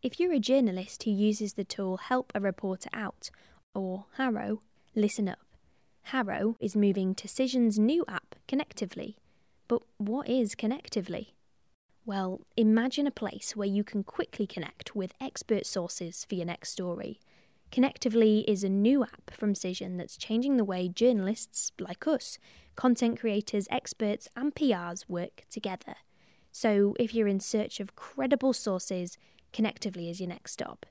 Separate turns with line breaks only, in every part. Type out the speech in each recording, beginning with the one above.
If you're a journalist who uses the tool Help a Reporter Out, or HARO, listen up. HARO is moving to Cision's new app, Connectively. But what is Connectively? Well, imagine a place where you can quickly connect with expert sources for your next story. Connectively is a new app from Cision that's changing the way journalists, like us, content creators, experts, and PRs work together. So if you're in search of credible sources, Connectively is your next stop.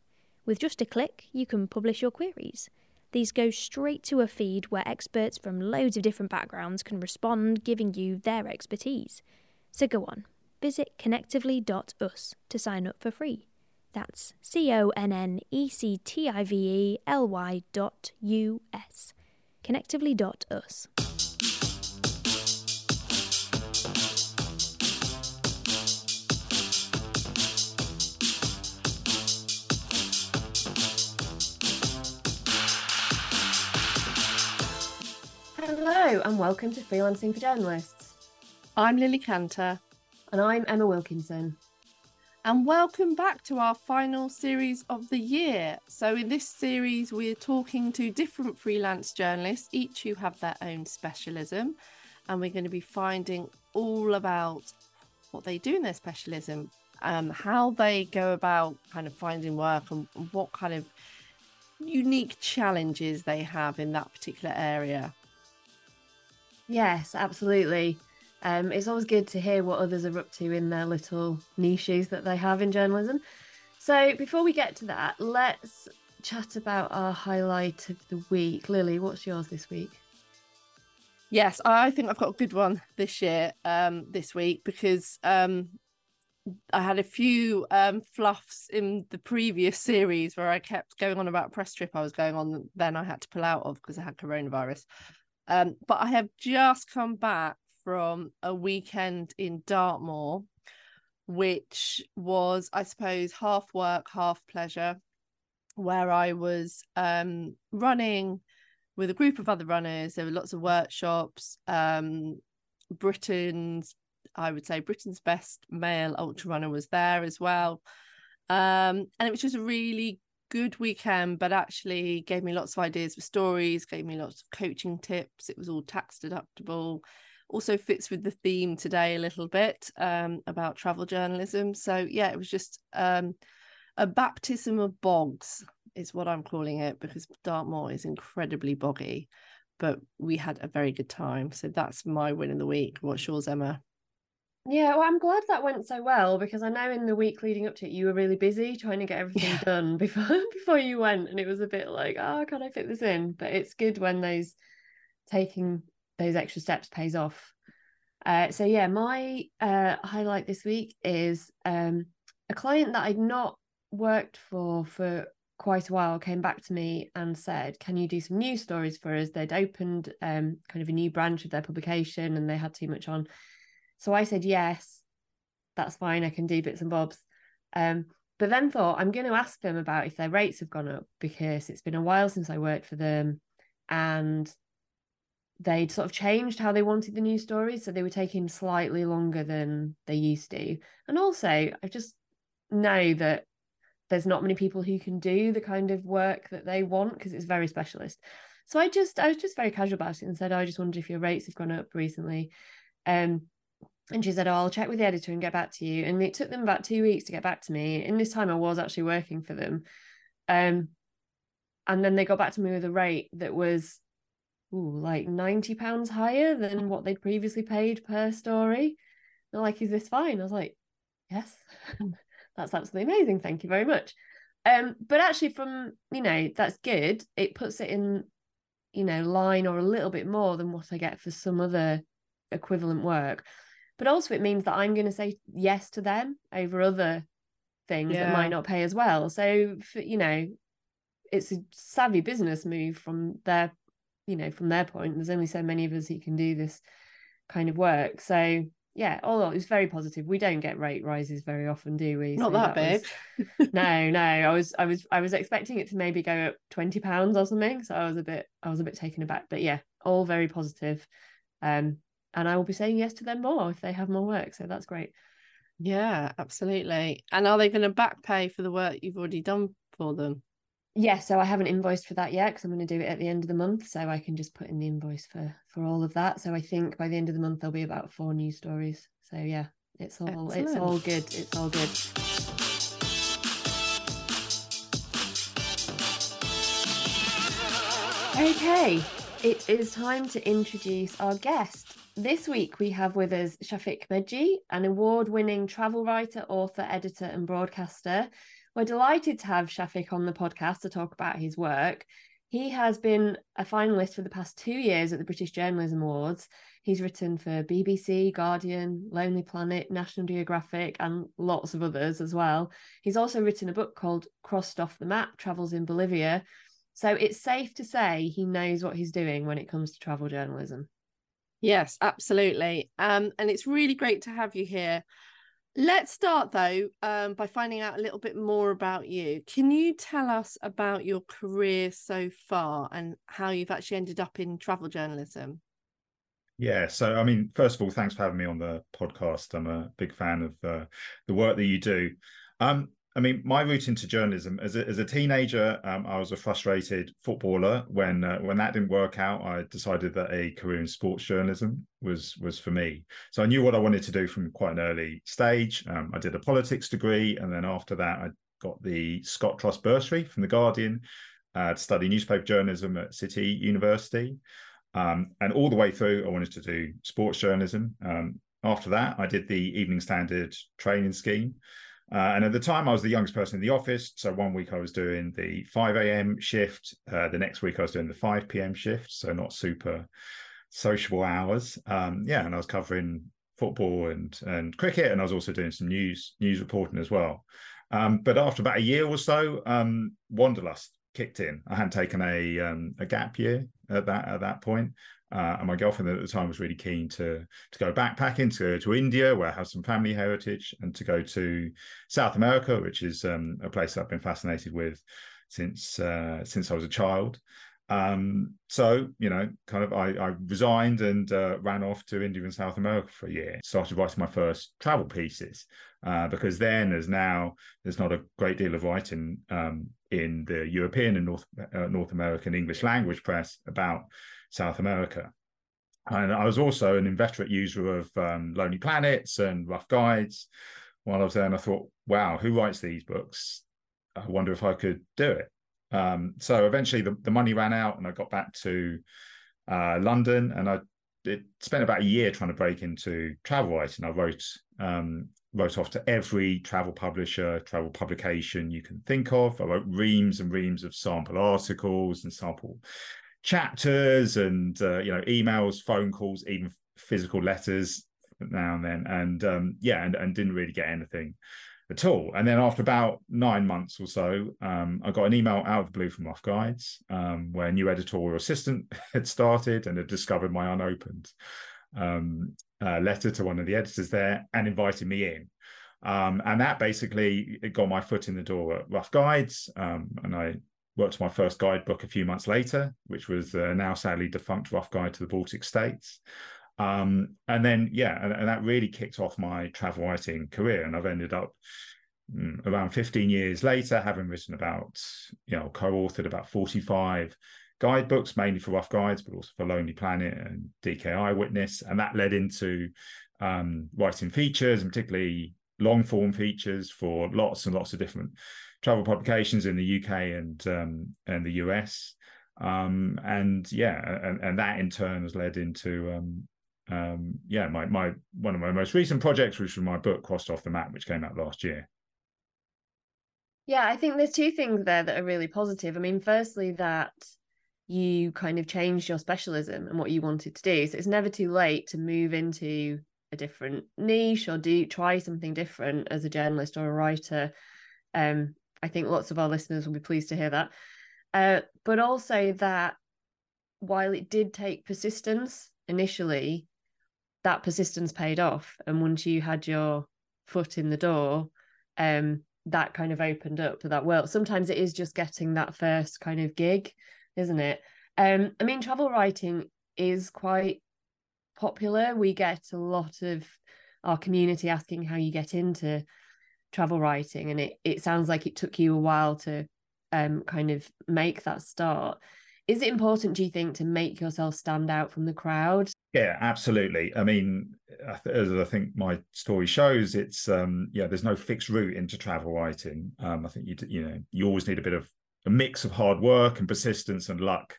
With just a click, you can publish your queries. These go straight to a feed where experts from loads of different backgrounds can respond, giving you their expertise. So go on, visit connectively.us to sign up for free. That's C O N N E C T I V E L Y dot U S. Connectively.us.
Hello, and welcome to Freelancing for Journalists.
I'm Lily Cantor.
And I'm Emma Wilkinson.
And welcome back to our final series of the year. So, in this series, we're talking to different freelance journalists, each who have their own specialism. And we're going to be finding all about what they do in their specialism, um, how they go about kind of finding work, and what kind of unique challenges they have in that particular area.
Yes, absolutely. Um, it's always good to hear what others are up to in their little niches that they have in journalism. So, before we get to that, let's chat about our highlight of the week. Lily, what's yours this week?
Yes, I think I've got a good one this year, um, this week, because um, I had a few um, fluffs in the previous series where I kept going on about press trip I was going on, then I had to pull out of because I had coronavirus. Um, but I have just come back from a weekend in Dartmoor, which was, I suppose, half work, half pleasure, where I was um, running with a group of other runners. There were lots of workshops. Um, Britain's, I would say, Britain's best male ultra runner was there as well. Um, and it was just a really good weekend, but actually gave me lots of ideas for stories, gave me lots of coaching tips. It was all tax deductible. Also fits with the theme today a little bit um, about travel journalism. So yeah, it was just um, a baptism of bogs is what I'm calling it because Dartmoor is incredibly boggy, but we had a very good time. So that's my win of the week. What's yours, Emma?
Yeah, well, I'm glad that went so well because I know in the week leading up to it, you were really busy trying to get everything yeah. done before before you went, and it was a bit like, oh, can I fit this in? But it's good when those taking those extra steps pays off. Uh, so yeah, my uh, highlight this week is um, a client that I'd not worked for for quite a while came back to me and said, "Can you do some news stories for us?" They'd opened um, kind of a new branch of their publication, and they had too much on so I said, yes, that's fine. I can do bits and bobs. Um, but then thought, I'm going to ask them about if their rates have gone up because it's been a while since I worked for them and they'd sort of changed how they wanted the news stories. So they were taking slightly longer than they used to. And also, I just know that there's not many people who can do the kind of work that they want because it's very specialist. So I just I was just very casual about it and said, oh, I just wondered if your rates have gone up recently. Um, and she said, Oh, I'll check with the editor and get back to you. And it took them about two weeks to get back to me. In this time, I was actually working for them. Um, and then they got back to me with a rate that was ooh, like 90 pounds higher than what they'd previously paid per story. They're like, Is this fine? I was like, Yes, that's absolutely amazing. Thank you very much. Um, but actually, from you know, that's good. It puts it in, you know, line or a little bit more than what I get for some other equivalent work but also it means that I'm going to say yes to them over other things yeah. that might not pay as well. So, for, you know, it's a savvy business move from their, you know, from their point. There's only so many of us who can do this kind of work. So, yeah, although it was very positive. We don't get rate rises very often, do we?
Not so that, that big.
Was... no, no. I was, I was, I was expecting it to maybe go up twenty pounds or something. So I was a bit, I was a bit taken aback. But yeah, all very positive. Um, and I will be saying yes to them more if they have more work. So that's great.
Yeah, absolutely. And are they going to back pay for the work you've already done for them?
Yeah, so I haven't invoiced for that yet because I'm going to do it at the end of the month, so I can just put in the invoice for for all of that. So I think by the end of the month there'll be about four news stories. So yeah, it's all Excellent. it's all good. It's all good. Okay, it is time to introduce our guest. This week we have with us Shafik Meghji, an award-winning travel writer, author, editor, and broadcaster we're delighted to have Shafiq on the podcast to talk about his work. He has been a finalist for the past two years at the British Journalism Awards. He's written for BBC, Guardian, Lonely Planet, National Geographic, and lots of others as well. He's also written a book called Crossed Off the Map Travels in Bolivia. So it's safe to say he knows what he's doing when it comes to travel journalism.
Yes, absolutely. Um, and it's really great to have you here. Let's start though um, by finding out a little bit more about you. Can you tell us about your career so far and how you've actually ended up in travel journalism?
Yeah, so I mean, first of all, thanks for having me on the podcast. I'm a big fan of uh, the work that you do. Um, I mean, my route into journalism as a, as a teenager, um, I was a frustrated footballer. When uh, when that didn't work out, I decided that a career in sports journalism was was for me. So I knew what I wanted to do from quite an early stage. Um, I did a politics degree, and then after that, I got the Scott Trust bursary from the Guardian uh, to study newspaper journalism at City University. Um, and all the way through, I wanted to do sports journalism. Um, after that, I did the Evening Standard training scheme. Uh, and at the time, I was the youngest person in the office. So one week I was doing the 5 a.m. shift. Uh, the next week I was doing the 5 p.m. shift. So not super sociable hours. Um, yeah, and I was covering football and and cricket, and I was also doing some news news reporting as well. Um, but after about a year or so, um, wanderlust kicked in. I hadn't taken a um, a gap year at that at that point, uh, and my girlfriend at the time was really keen to to go backpacking, to to India, where I have some family heritage, and to go to South America, which is um, a place I've been fascinated with since uh, since I was a child. Um, so you know, kind of, I, I resigned and uh, ran off to India and South America for a year. Started writing my first travel pieces uh, because then, as now, there's not a great deal of writing um, in the European and North uh, North American English language press about South America. And I was also an inveterate user of um, Lonely Planets and Rough Guides while I was there. And I thought, wow, who writes these books? I wonder if I could do it. Um, so eventually the, the money ran out and I got back to uh, London and I spent about a year trying to break into travel writing. I wrote um, wrote off to every travel publisher, travel publication you can think of. I wrote reams and reams of sample articles and sample chapters and uh, you know emails phone calls even physical letters now and then. And um, yeah and, and didn't really get anything at all. And then after about nine months or so um, i got an email out of the blue from rough guides um, where a new editorial assistant had started and had discovered my unopened um, uh, letter to one of the editors there and invited me in. Um, and that basically got my foot in the door at rough guides um, and i worked on my first guidebook a few months later, which was uh, now sadly defunct Rough Guide to the Baltic States. Um, and then, yeah, and, and, that really kicked off my travel writing career. And I've ended up mm, around 15 years later, having written about, you know, co authored about 45 guidebooks, mainly for Rough Guides, but also for Lonely Planet and DK Eyewitness. And that led into um, writing features, and particularly long form features for lots and lots of different travel publications in the UK and um, and the US. Um, and yeah, and, and that in turn has led into um, um, yeah, my my one of my most recent projects, which was my book Crossed Off the Map, which came out last year.
Yeah, I think there's two things there that are really positive. I mean, firstly, that you kind of changed your specialism and what you wanted to do. So it's never too late to move into a different niche or do try something different as a journalist or a writer. Um, I think lots of our listeners will be pleased to hear that. Uh, but also that while it did take persistence initially, that persistence paid off. And once you had your foot in the door, um, that kind of opened up to that world. Sometimes it is just getting that first kind of gig, isn't it? Um, I mean, travel writing is quite popular. We get a lot of our community asking how you get into travel writing, and it it sounds like it took you a while to um kind of make that start. Is it important, do you think, to make yourself stand out from the crowd?
Yeah, absolutely. I mean, as I think my story shows, it's um, yeah, there's no fixed route into travel writing. Um, I think you you know you always need a bit of a mix of hard work and persistence and luck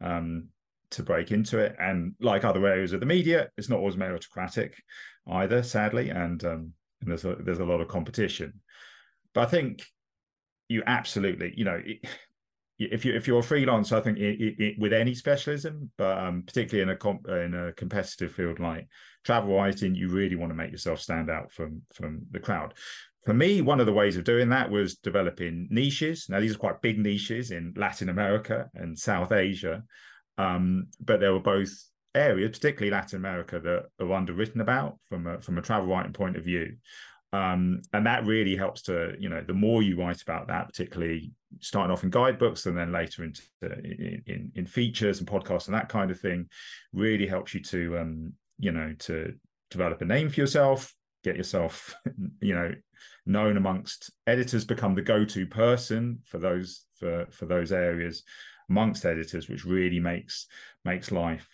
um, to break into it. And like other areas of the media, it's not always meritocratic either, sadly, and, um, and there's a, there's a lot of competition. But I think you absolutely, you know, it, if you if you're a freelancer, I think it, it, with any specialism, but um, particularly in a comp, in a competitive field like travel writing, you really want to make yourself stand out from from the crowd. For me, one of the ways of doing that was developing niches. Now, these are quite big niches in Latin America and South Asia, um, but they were both areas, particularly Latin America, that are underwritten about from a, from a travel writing point of view. Um, and that really helps to, you know, the more you write about that, particularly starting off in guidebooks and then later into in, in, in features and podcasts and that kind of thing, really helps you to, um, you know, to develop a name for yourself, get yourself, you know, known amongst editors, become the go-to person for those for for those areas amongst editors, which really makes makes life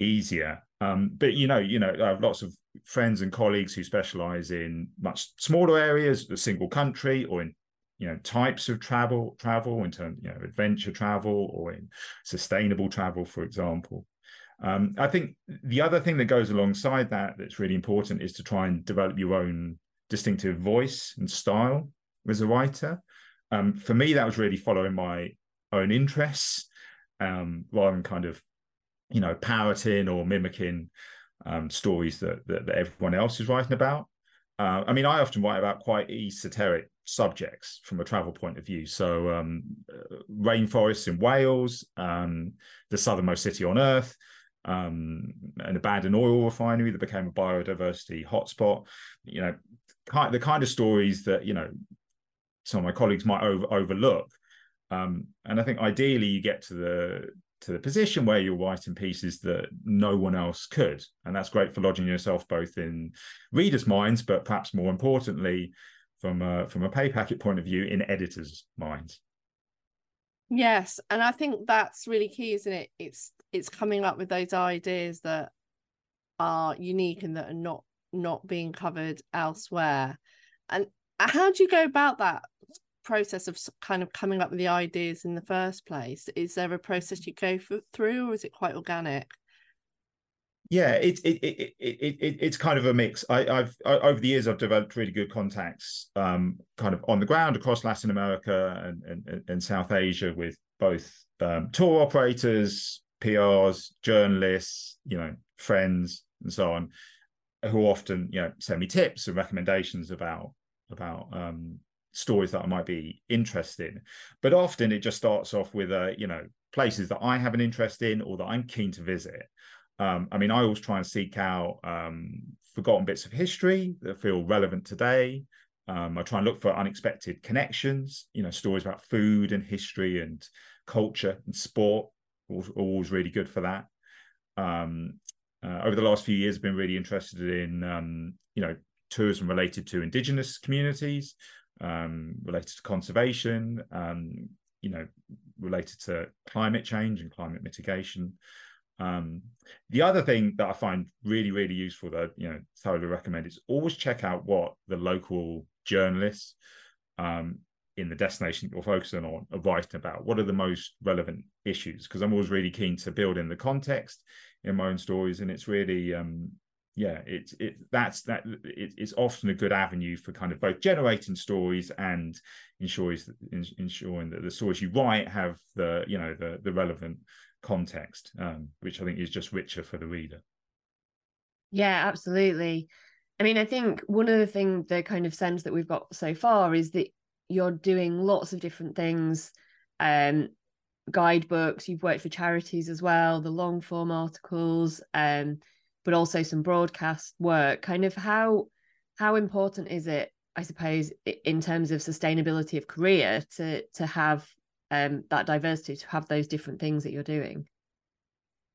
easier. Um, but you know, you know, I have lots of friends and colleagues who specialize in much smaller areas, a single country, or in you know types of travel, travel in terms, you know, adventure travel or in sustainable travel, for example. Um, I think the other thing that goes alongside that that's really important is to try and develop your own distinctive voice and style as a writer. Um, for me, that was really following my own interests um, rather than kind of, you know, parroting or mimicking um, stories that, that, that everyone else is writing about. Uh, I mean, I often write about quite esoteric subjects from a travel point of view. So, um, uh, rainforests in Wales, um, the southernmost city on Earth, um, an abandoned oil refinery that became a biodiversity hotspot. You know, kind the kind of stories that you know some of my colleagues might over, overlook. Um, and I think ideally you get to the to the position where you're writing pieces that no one else could, and that's great for lodging yourself both in readers' minds, but perhaps more importantly, from a, from a pay packet point of view, in editors' minds.
Yes, and I think that's really key, isn't it? It's it's coming up with those ideas that are unique and that are not not being covered elsewhere. And how do you go about that process of kind of coming up with the ideas in the first place? Is there a process you go through, or is it quite organic?
Yeah, it's it, it, it, it, it's kind of a mix. I, I've I, over the years I've developed really good contacts, um, kind of on the ground across Latin America and and, and South Asia with both um, tour operators, PRs, journalists, you know, friends, and so on, who often you know send me tips and recommendations about about um, stories that I might be interested in. But often it just starts off with uh, you know places that I have an interest in or that I'm keen to visit. Um, I mean, I always try and seek out um, forgotten bits of history that feel relevant today. Um, I try and look for unexpected connections, you know, stories about food and history and culture and sport, always, always really good for that. Um, uh, over the last few years, I've been really interested in um, you know tourism related to indigenous communities, um, related to conservation, um, you know, related to climate change and climate mitigation. Um, the other thing that I find really, really useful that you know thoroughly recommend is always check out what the local journalists um, in the destination you're focusing on are writing about. What are the most relevant issues? Because I'm always really keen to build in the context in my own stories, and it's really um, yeah, it's it that's that it, it's often a good avenue for kind of both generating stories and ensuring ensuring that the stories you write have the you know the the relevant context, um, which I think is just richer for the reader.
Yeah, absolutely. I mean, I think one of the things, the kind of sense that we've got so far is that you're doing lots of different things um guidebooks you've worked for charities as well the long form articles um but also some broadcast work kind of how how important is it i suppose in terms of sustainability of career to to have um that diversity to have those different things that you're doing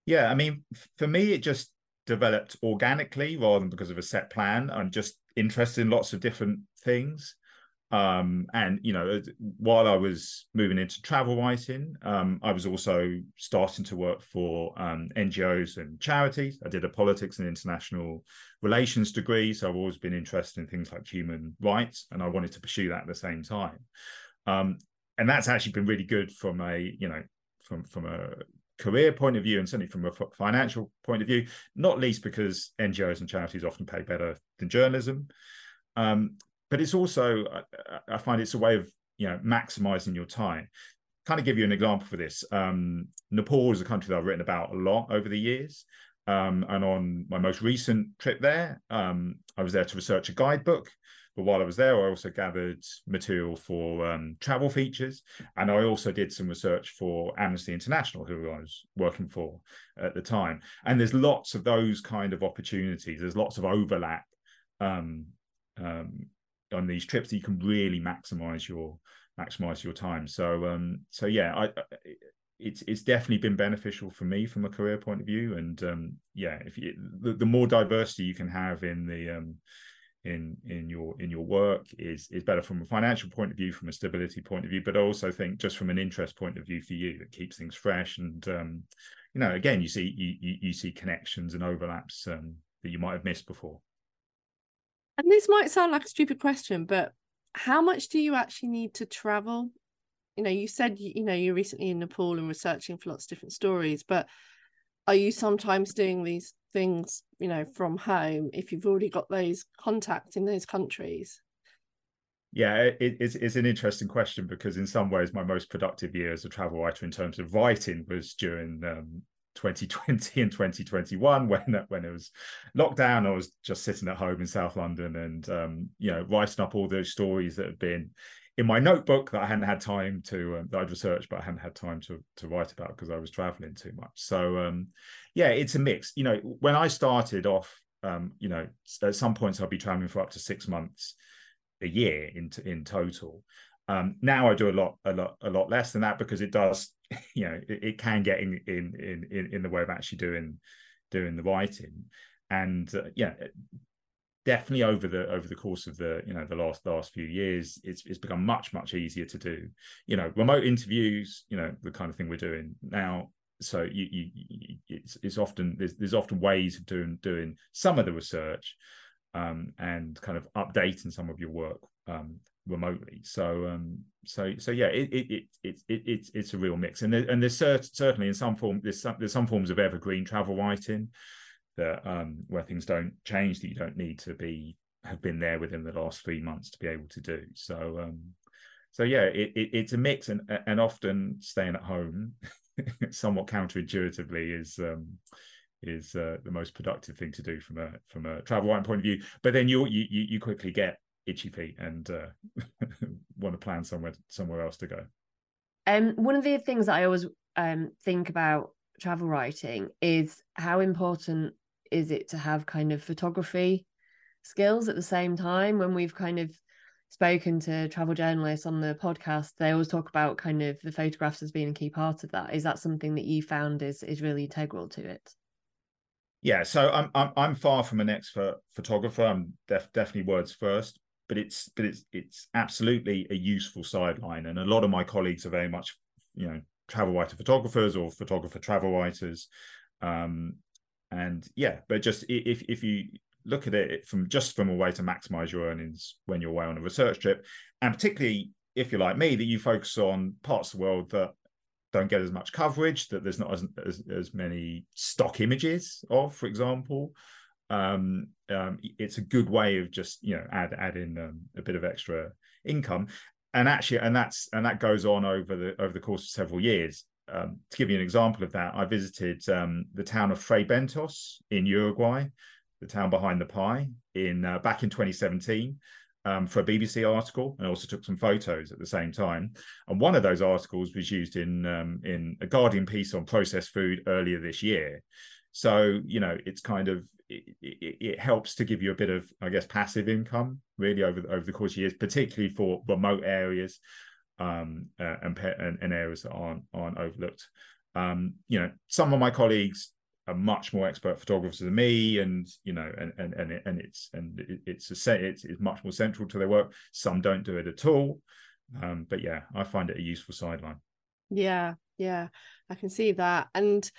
yeah i mean for me it just developed organically rather than because of a set plan. I'm just interested in lots of different things. Um, and you know, while I was moving into travel writing, um, I was also starting to work for um, NGOs and charities. I did a politics and international relations degree, so I've always been interested in things like human rights, and I wanted to pursue that at the same time. Um, and that's actually been really good from a you know from from a career point of view and certainly from a financial point of view, not least because NGOs and charities often pay better than journalism. Um, but it's also I, I, find it's a way of you know maximizing your time. Kind of give you an example for this. Um, Nepal is a country that I've written about a lot over the years. Um, and on my most recent trip there, um, I was there to research a guidebook but while I was there, I also gathered material for um, travel features, and I also did some research for Amnesty International, who I was working for at the time. And there's lots of those kind of opportunities. There's lots of overlap um, um, on these trips you can really maximize your maximize your time. So um, so yeah, I, it's it's definitely been beneficial for me from a career point of view. And um yeah if you the, the more diversity you can have in the um in in your in your work is is better from a financial point of view from a stability point of view but i also think just from an interest point of view for you it keeps things fresh. And um you know again you see you you, see connections and overlaps um that you might have missed before
and this might sound like a stupid question but how much do you actually need to travel? You know you said you know you're recently in nepal and researching for lots of different stories but are you sometimes doing these things you know from home if you've already got those contacts in those countries?
Yeah it, it's, it's an interesting question because in some ways my most productive year as a travel writer in terms of writing was during um, 2020 and 2021 when when it was lockdown i was just sitting at home in south london and um, you know writing up all those stories that have been in my notebook that I hadn't had time to um, that I'd researched, but I hadn't had time to to write about because I was traveling too much. So um, yeah, it's a mix. You know, when I started off, um, you know, at some points I'll be traveling for up to six months a year in in total. Um, now I do a lot a lot a lot less than that because it does, you know, it, it can get in, in in in the way of actually doing doing the writing. And uh, yeah definitely over the over the course of the you know the last last few years it's it's become much much easier to do you know remote interviews you know the kind of thing we're doing now. So you, you, you it's, it's often there's, there's often ways of doing doing some of the research um, and kind of updating some of your work um, remotely so um so so yeah it it, it, it, it it's it's a real mix and there, and there's cert- certainly in some form there's some, there's some forms of evergreen travel writing that um, where things don't change that you don't need to be have been there within the last three months to be able to do. So um, so yeah, it, it, it's a mix, and and often staying at home, somewhat counterintuitively, is um, is uh, the most productive thing to do from a from a travel writing point of view. But then you you you quickly get itchy feet and uh, want to plan somewhere somewhere else to go.
Um, one of the things that I always um think about travel writing is how important is it to have kind of photography skills at the same time? When we've kind of spoken to travel journalists on the podcast they always talk about kind of the photographs as being a key part of that. Is that something that you found is is really integral to it?
Yeah so i'm i'm, I'm far from an expert photographer. I'm def, definitely words first but it's but it's it's absolutely a useful sideline. And a lot of my colleagues are very much you know travel writer photographers or photographer travel writers. Um, and yeah but just if if you look at it from just from a way to maximize your earnings when you're away on a research trip and particularly if you're like me that you focus on parts of the world that don't get as much coverage that there's not as as, as many stock images of for example um, um, it's a good way of just you know add add in um, a bit of extra income and actually and that's and that goes on over the over the course of several years um, to give you an example of that, I visited um, the town of Fray Bentos in Uruguay, the town behind the pie, in uh, back in 2017 um, for a BBC article, and also took some photos at the same time. And one of those articles was used in um, in a Guardian piece on processed food earlier this year. So you know, it's kind of it, it, helps to give you a bit of, I guess, passive income really over over the course of years, particularly for remote areas um, uh, and, and, and, areas that aren't aren't overlooked. Um, you know, some of my colleagues are much more expert photographers than me, and you know, and and and, it, and it's and it, it's a it's, it's much more central to their work. Some don't do it at all, um, but yeah, I find it a useful sideline.
Yeah, yeah, I can see that. And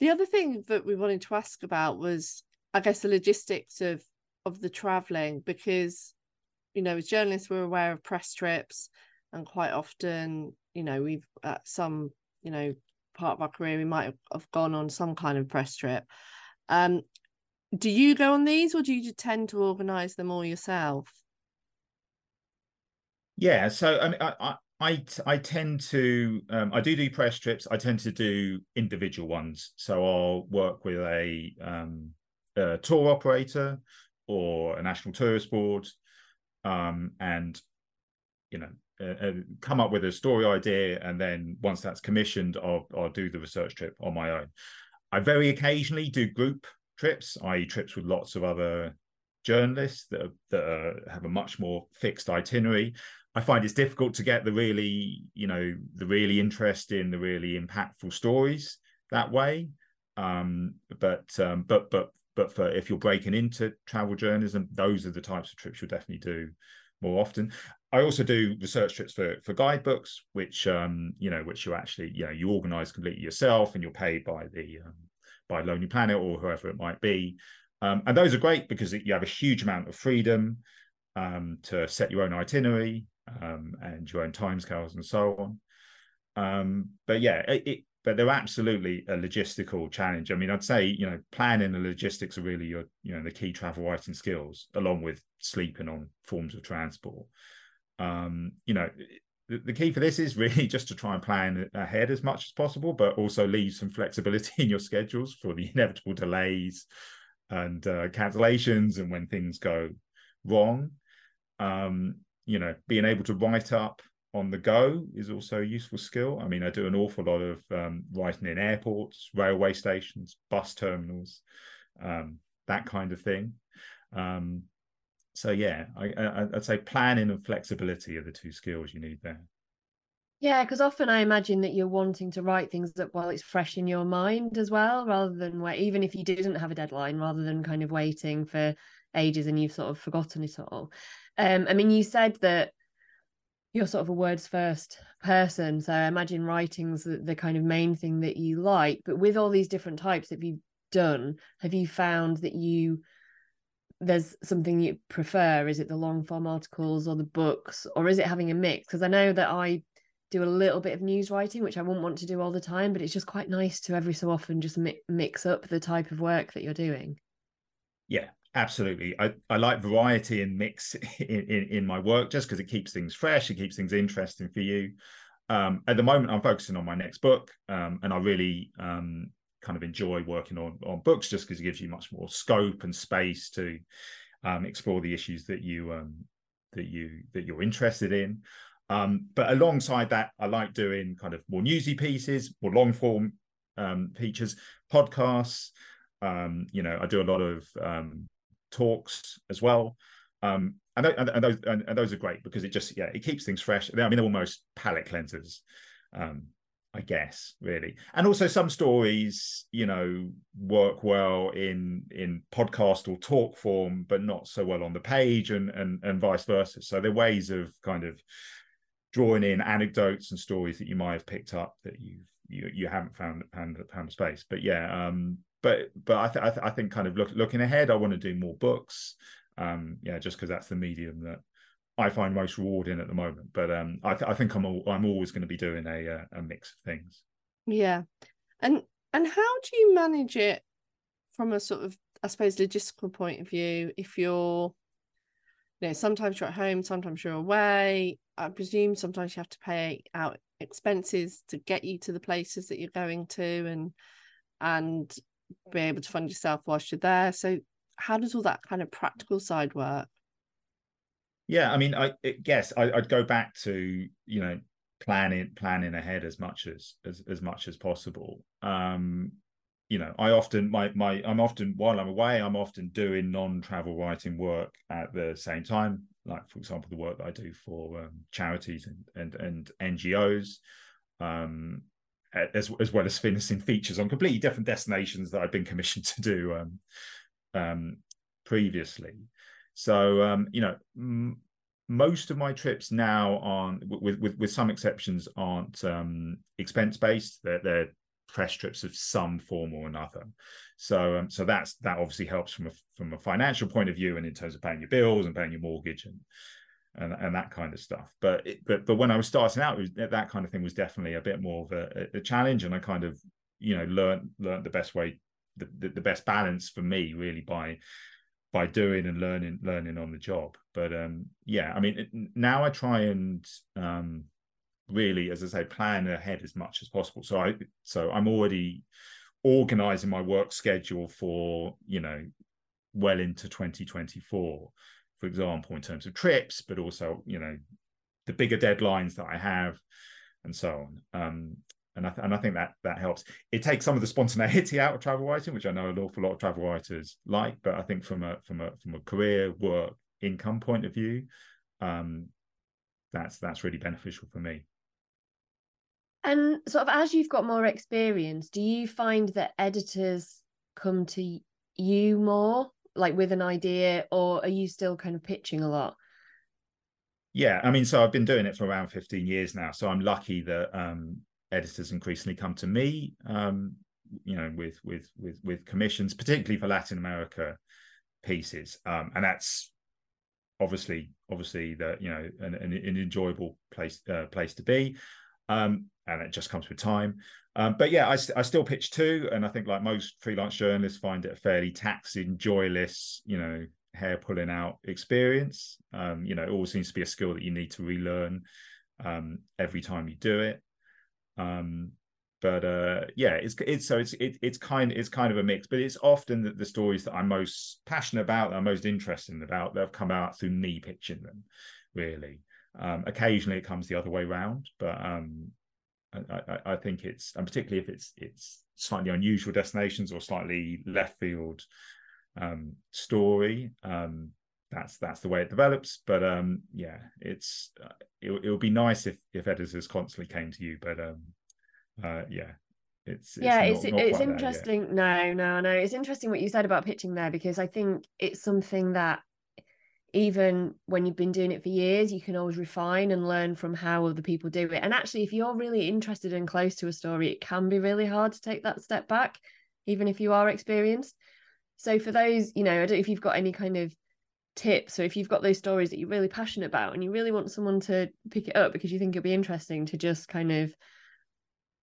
the other thing that we wanted to ask about was, I guess, the logistics of of the traveling because, you know, as journalists, we're aware of press trips, and quite often, you know, we've at some, you know, part of our career, we might have gone on some kind of press trip. Um, do you go on these, or do you tend to organise them all yourself?
Yeah, so I mean, I, I I tend to um, I do do press trips. I tend to do individual ones. So I'll work with a, um, a tour operator or a national tourist board, um, and you know uh, come up with a story idea, and then once that's commissioned, I'll I'll do the research trip on my own. I very occasionally do group trips, i.e., trips with lots of other journalists that, that have a much more fixed itinerary. I find it's difficult to get the really, you know, the really interesting, the really impactful stories that way. Um, but um, but but but for if you're breaking into travel journalism, those are the types of trips you'll definitely do more often. I also do research trips for for guidebooks, which um, you know, which you actually, you know, you organize completely yourself and you're paid by the um, by Lonely Planet or whoever it might be. Um, and those are great because you have a huge amount of freedom um, to set your own itinerary um, and your own timescales and so on. Um, but yeah, it, but they're absolutely a logistical challenge. I mean, I'd say you know planning and logistics are really your you know the key travel writing skills, along with sleeping on forms of transport. Um, you know, the, the key for this is really just to try and plan ahead as much as possible, but also leave some flexibility in your schedules for the inevitable delays and uh, cancellations and when things go wrong. Um, you know, being able to write up on the go is also a useful skill. I mean, I do an awful lot of um, writing in airports, railway stations, bus terminals, um, that kind of thing. Um, so yeah, I, would say planning and flexibility are the two skills you need there.
Yeah, because often I imagine that you're wanting to write things up while it's fresh in your mind as well, rather than where even if you didn't have a deadline, rather than kind of waiting for ages and you've sort of forgotten it all. Um, I mean, you said that you're sort of a words first person, so I imagine writing's the, the kind of main thing that you like. But with all these different types that you've done, have you found that you there's something you prefer? Is it the long form articles or the books, or is it having a mix? Because I know that I do a little bit of news writing, which I wouldn't want to do all the time, but it's just quite nice to every so often just mi- mix up the type of work that you're doing.
Yeah, absolutely. I, I like variety and mix in, in, in my work just because it keeps things fresh, it keeps things interesting for you. Um, at the moment, I'm focusing on my next book, um, and I really um, kind of enjoy working on on books just because it gives you much more scope and space to um, explore the issues that you um, that you that you're interested in. Um, but alongside that, I like doing kind of more newsy pieces, more long form features, podcasts. You know, I do a lot of talks as well. Um, and, and, those and, and, those are great because it just yeah it keeps things fresh. I mean, they're almost palate cleansers, um, I guess, really. And also some stories, you know, work well in in podcast or talk form, but not so well on the page, and and and vice versa. So they're ways of kind of drawing in anecdotes and stories that you might have picked up that you've you you haven't found found found space. But yeah, um, but but I, th- I, th- I think kind of look, looking ahead, I want to do more books. Um, yeah, just because that's the medium that I find most rewarding at the moment. But um, I, th- I think I'm all, I'm always going to be doing a uh, a mix of things.
Yeah, and and how do you manage it from a sort of I suppose logistical point of view? If you're, you know, sometimes you're at home, sometimes you're away. I presume sometimes you have to pay out expenses to get you to the places that you're going to, and and be able to fund yourself whilst you're there. So how does all that kind of practical side work?
Yeah, I mean, I guess I, would go back to you know planning planning ahead as much as as, as much as possible. Um, you know, I often my my I'm often while I'm away, I'm often doing non-travel writing work at the same time. Like for example, the work that I do for um, charities and and and NGOs. Um, as as well as finishing features on completely different destinations that I've been commissioned to do um, um, previously. So um, you know, m- most of my trips now aren't, with with with some exceptions, aren't um, expense based. They're, they're press trips of some form or another. So um, so that's that obviously helps from a from a financial point of view and in terms of paying your bills and paying your mortgage and and, and that kind of stuff. But it, but but when I was starting out, was, that kind of thing was definitely a bit more of a, a, challenge, and I kind of you know learned learned the best way, the, the, the best balance for me really by by doing and learning learning on the job. But um yeah, I mean it, now I try and um really, as I say, plan ahead as much as possible. So I so I'm already organizing my work schedule for you know well into 2024 for example, in terms of trips, but also, you know, the bigger deadlines that I have and so on. Um, and I, th- and I think that that helps. It takes some of the spontaneity out of travel writing, which I know an awful lot of travel writers like. But I think from a from a from a career, work, income point of view, um, that's that's really beneficial for me.
And sort of as you've got more experience, do you find that editors come to you more like with an idea or are you still kind of pitching a lot?
Yeah i mean so i've been doing it for around 15 years now so i'm lucky that um, editors increasingly come to me um, you know with with with with commissions particularly for latin america pieces um, and that's obviously obviously the you know an, an, an enjoyable place uh, place to be um, and it just comes with time um, but yeah, I, I still pitch too, and I think like most freelance journalists find it a fairly taxing, joyless, you know, hair pulling out experience. Um, you know, it always seems to be a skill that you need to relearn um, every time you do it. Um, but uh, yeah, it's it's so it's it, it's kind it's kind of a mix, but it's often that the stories that I'm most passionate about, that I'm most interested about, that have come out through me pitching them. Really, um, occasionally it comes the other way around, but um, I, I, think it's and particularly if it's it's slightly unusual destinations or slightly left field um, story. Um, that's that's the way it develops. But um, yeah, it's uh, it, it would be nice if if editors constantly came to you. But um, uh, yeah, it's, it's
yeah, not, it's not it's interesting. No, no, no. It's interesting what you said about pitching there because I think it's something that even when you've been doing it for years, you can always refine and learn from how other people do it. And actually, if you're really interested and close to a story, it can be really hard to take that step back, even if you are experienced. So, for those, you know, I don't know if you've got any kind of tips or if you've got those stories that you're really passionate about and you really want someone to pick it up because you think it'll be interesting to just kind of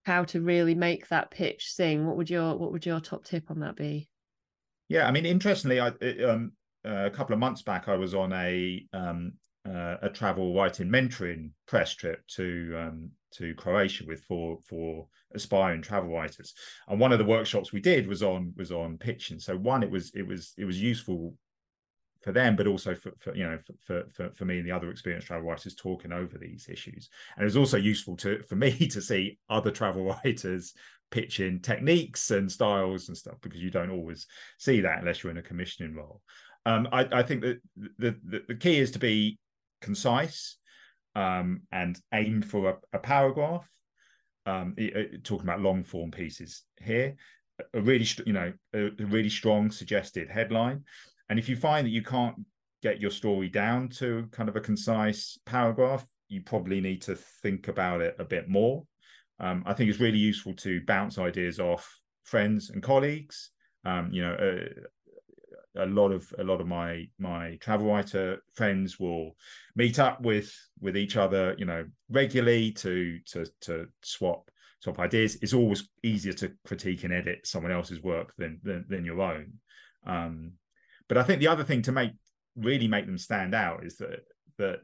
how to really make that pitch sing what would your what would your top tip on that be
yeah i mean interestingly i um a couple of months back, I was on a um, uh, a travel writing mentoring press trip to um, to Croatia with four four aspiring travel writers, and one of the workshops we did was on was on pitching. So one, it was it was it was useful for them, but also for, for you know for, for for me and the other experienced travel writers talking over these issues. And it was also useful to for me to see other travel writers pitching techniques and styles and stuff because you don't always see that unless you're in a commissioning role. Um, I, I, think that the, the, the key is to be concise um, and aim for a, a paragraph. Um, talking about long form pieces here, a really you know a, really strong suggested headline, and if you find that you can't get your story down to kind of a concise paragraph, you probably need to think about it a bit more. Um, I think it's really useful to bounce ideas off friends and colleagues. Um, you know, uh, a lot of a lot of my my travel writer friends will meet up with with each other you know regularly to to to swap swap ideas. It's always easier to critique and edit someone else's work than than, than your own. Um, but i think the other thing to make really make them stand out is that that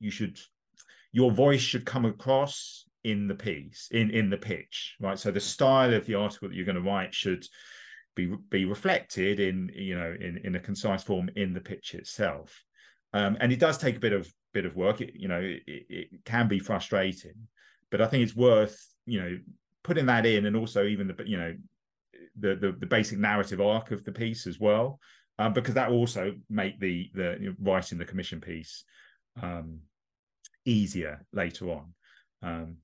you should your voice should come across in the piece in in the pitch right? So the style of the article that you're going to write should be be reflected in you know in in a concise form in the pitch itself. Um, and it does take a bit of bit of work. It, you know it, it, can be frustrating but i think it's worth you know putting that in and also even the you know the the, the basic narrative arc of the piece as well um, because that will also make the the you know, writing the commission piece um, easier later on. Um,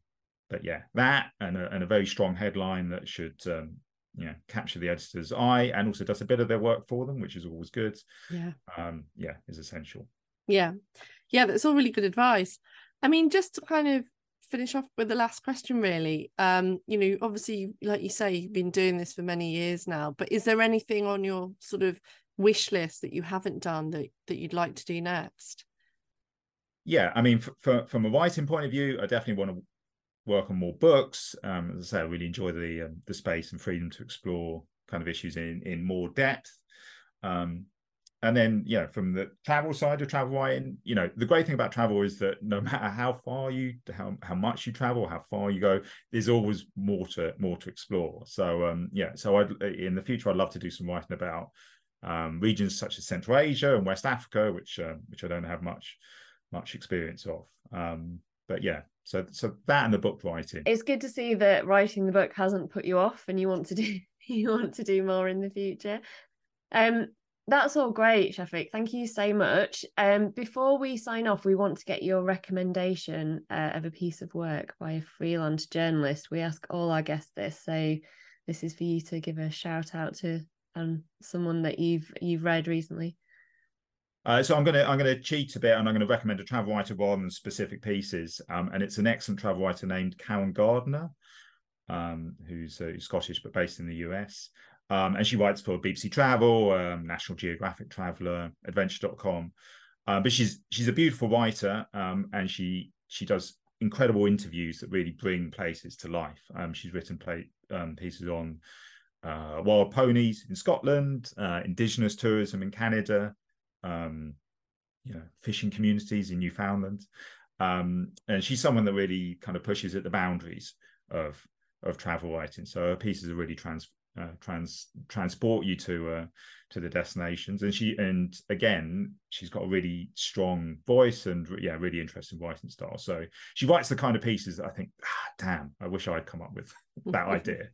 but yeah, that and a, and a very strong headline that should um, you know capture the editor's eye and also does a bit of their work for them, which is always good.
Yeah,
um, yeah, is essential.
Yeah, yeah, that's all really good advice. I mean, just to kind of finish off with the last question, really. Um, you know, obviously, like you say, you've been doing this for many years now, but is there anything on your sort of wish list that you haven't done that that you'd like to do next?
Yeah, I mean, for, for, from a writing point of view, I definitely want to work on more books. Um, as I say, I really enjoy the um, the space and freedom to explore kind of issues in in more depth. Um, and then, you know, from the travel side of travel writing, you know, the great thing about travel is that no matter how far you, how how much you travel, how far you go, there's always more to more to explore. So, um, yeah, so I'd, in the future, I'd love to do some writing about um, regions such as Central Asia and West Africa, which uh, which I don't have much much experience of. Um, but yeah, so so that and the book writing.
It's good to see that writing the book hasn't put you off, and you want to do you want to do more in the future. Um, that's all great, Shafik. Thank you so much. Um, before we sign off, we want to get your recommendation uh, of a piece of work by a freelance journalist. We ask all our guests this, so this is for you to give a shout out to um, someone that you've you've read recently.
Uh, so I'm gonna I'm gonna cheat a bit, and I'm gonna recommend a travel writer rather than specific pieces. Um, and it's an excellent travel writer named Karen Gardiner, um, who's uh, Scottish but based in the US. Um, and she writes for BBC Travel, um, National Geographic Traveller, Adventure.com. Uh, but she's she's a beautiful writer, um, and she she does incredible interviews that really bring places to life. Um, she's written play, pieces on uh, wild ponies in Scotland, uh, indigenous tourism in Canada, um, you know, fishing communities in Newfoundland, and she's someone that really kind of pushes at the boundaries of of travel writing. So her pieces are really trans uh, trans transport you to uh, to the destinations. And she and again she's got a really strong voice and yeah really interesting writing style. So she writes the kind of pieces that i think ah, damn i wish i'd come up with that idea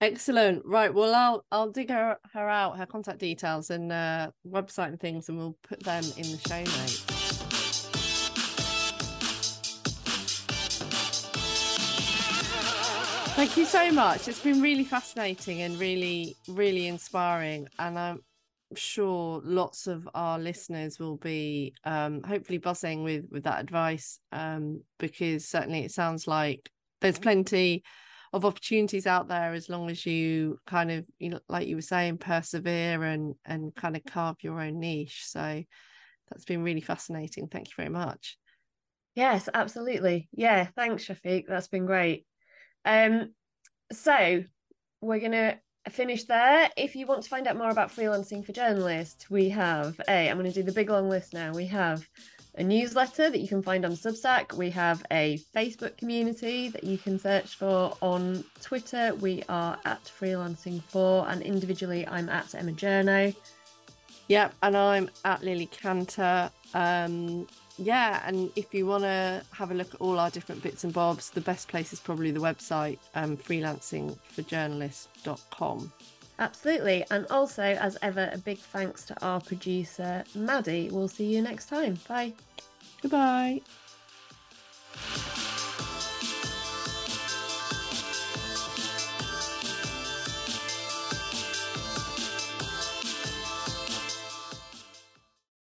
excellent right well i'll i'll dig her her out her contact details and uh website and things and we'll put them in the show notes Thank you so much. It's been really fascinating and really, really inspiring. And I'm sure lots of our listeners will be um, hopefully buzzing with with that advice um, because certainly it sounds like there's plenty of opportunities out there as long as you kind of you know like you were saying persevere and and kind of carve your own niche so that's been really fascinating thank you very much
yes absolutely yeah thanks Shafik that's been great um, so we're gonna finish there. If you want to find out more about freelancing for journalists, we have a. I'm going to do the big long list now. We have a newsletter that you can find on Substack. We have a Facebook community that you can search for on Twitter. We are at freelancing for, and individually, I'm at Emma Journo.
Yep, and I'm at Lily Canter. Um, yeah, and if you want to have a look at all our different bits and bobs, the best place is probably the website um, freelancingforjournalists.com.
Absolutely. And also, as ever, a big thanks to our producer, Maddie. We'll see you next time. Bye.
Goodbye.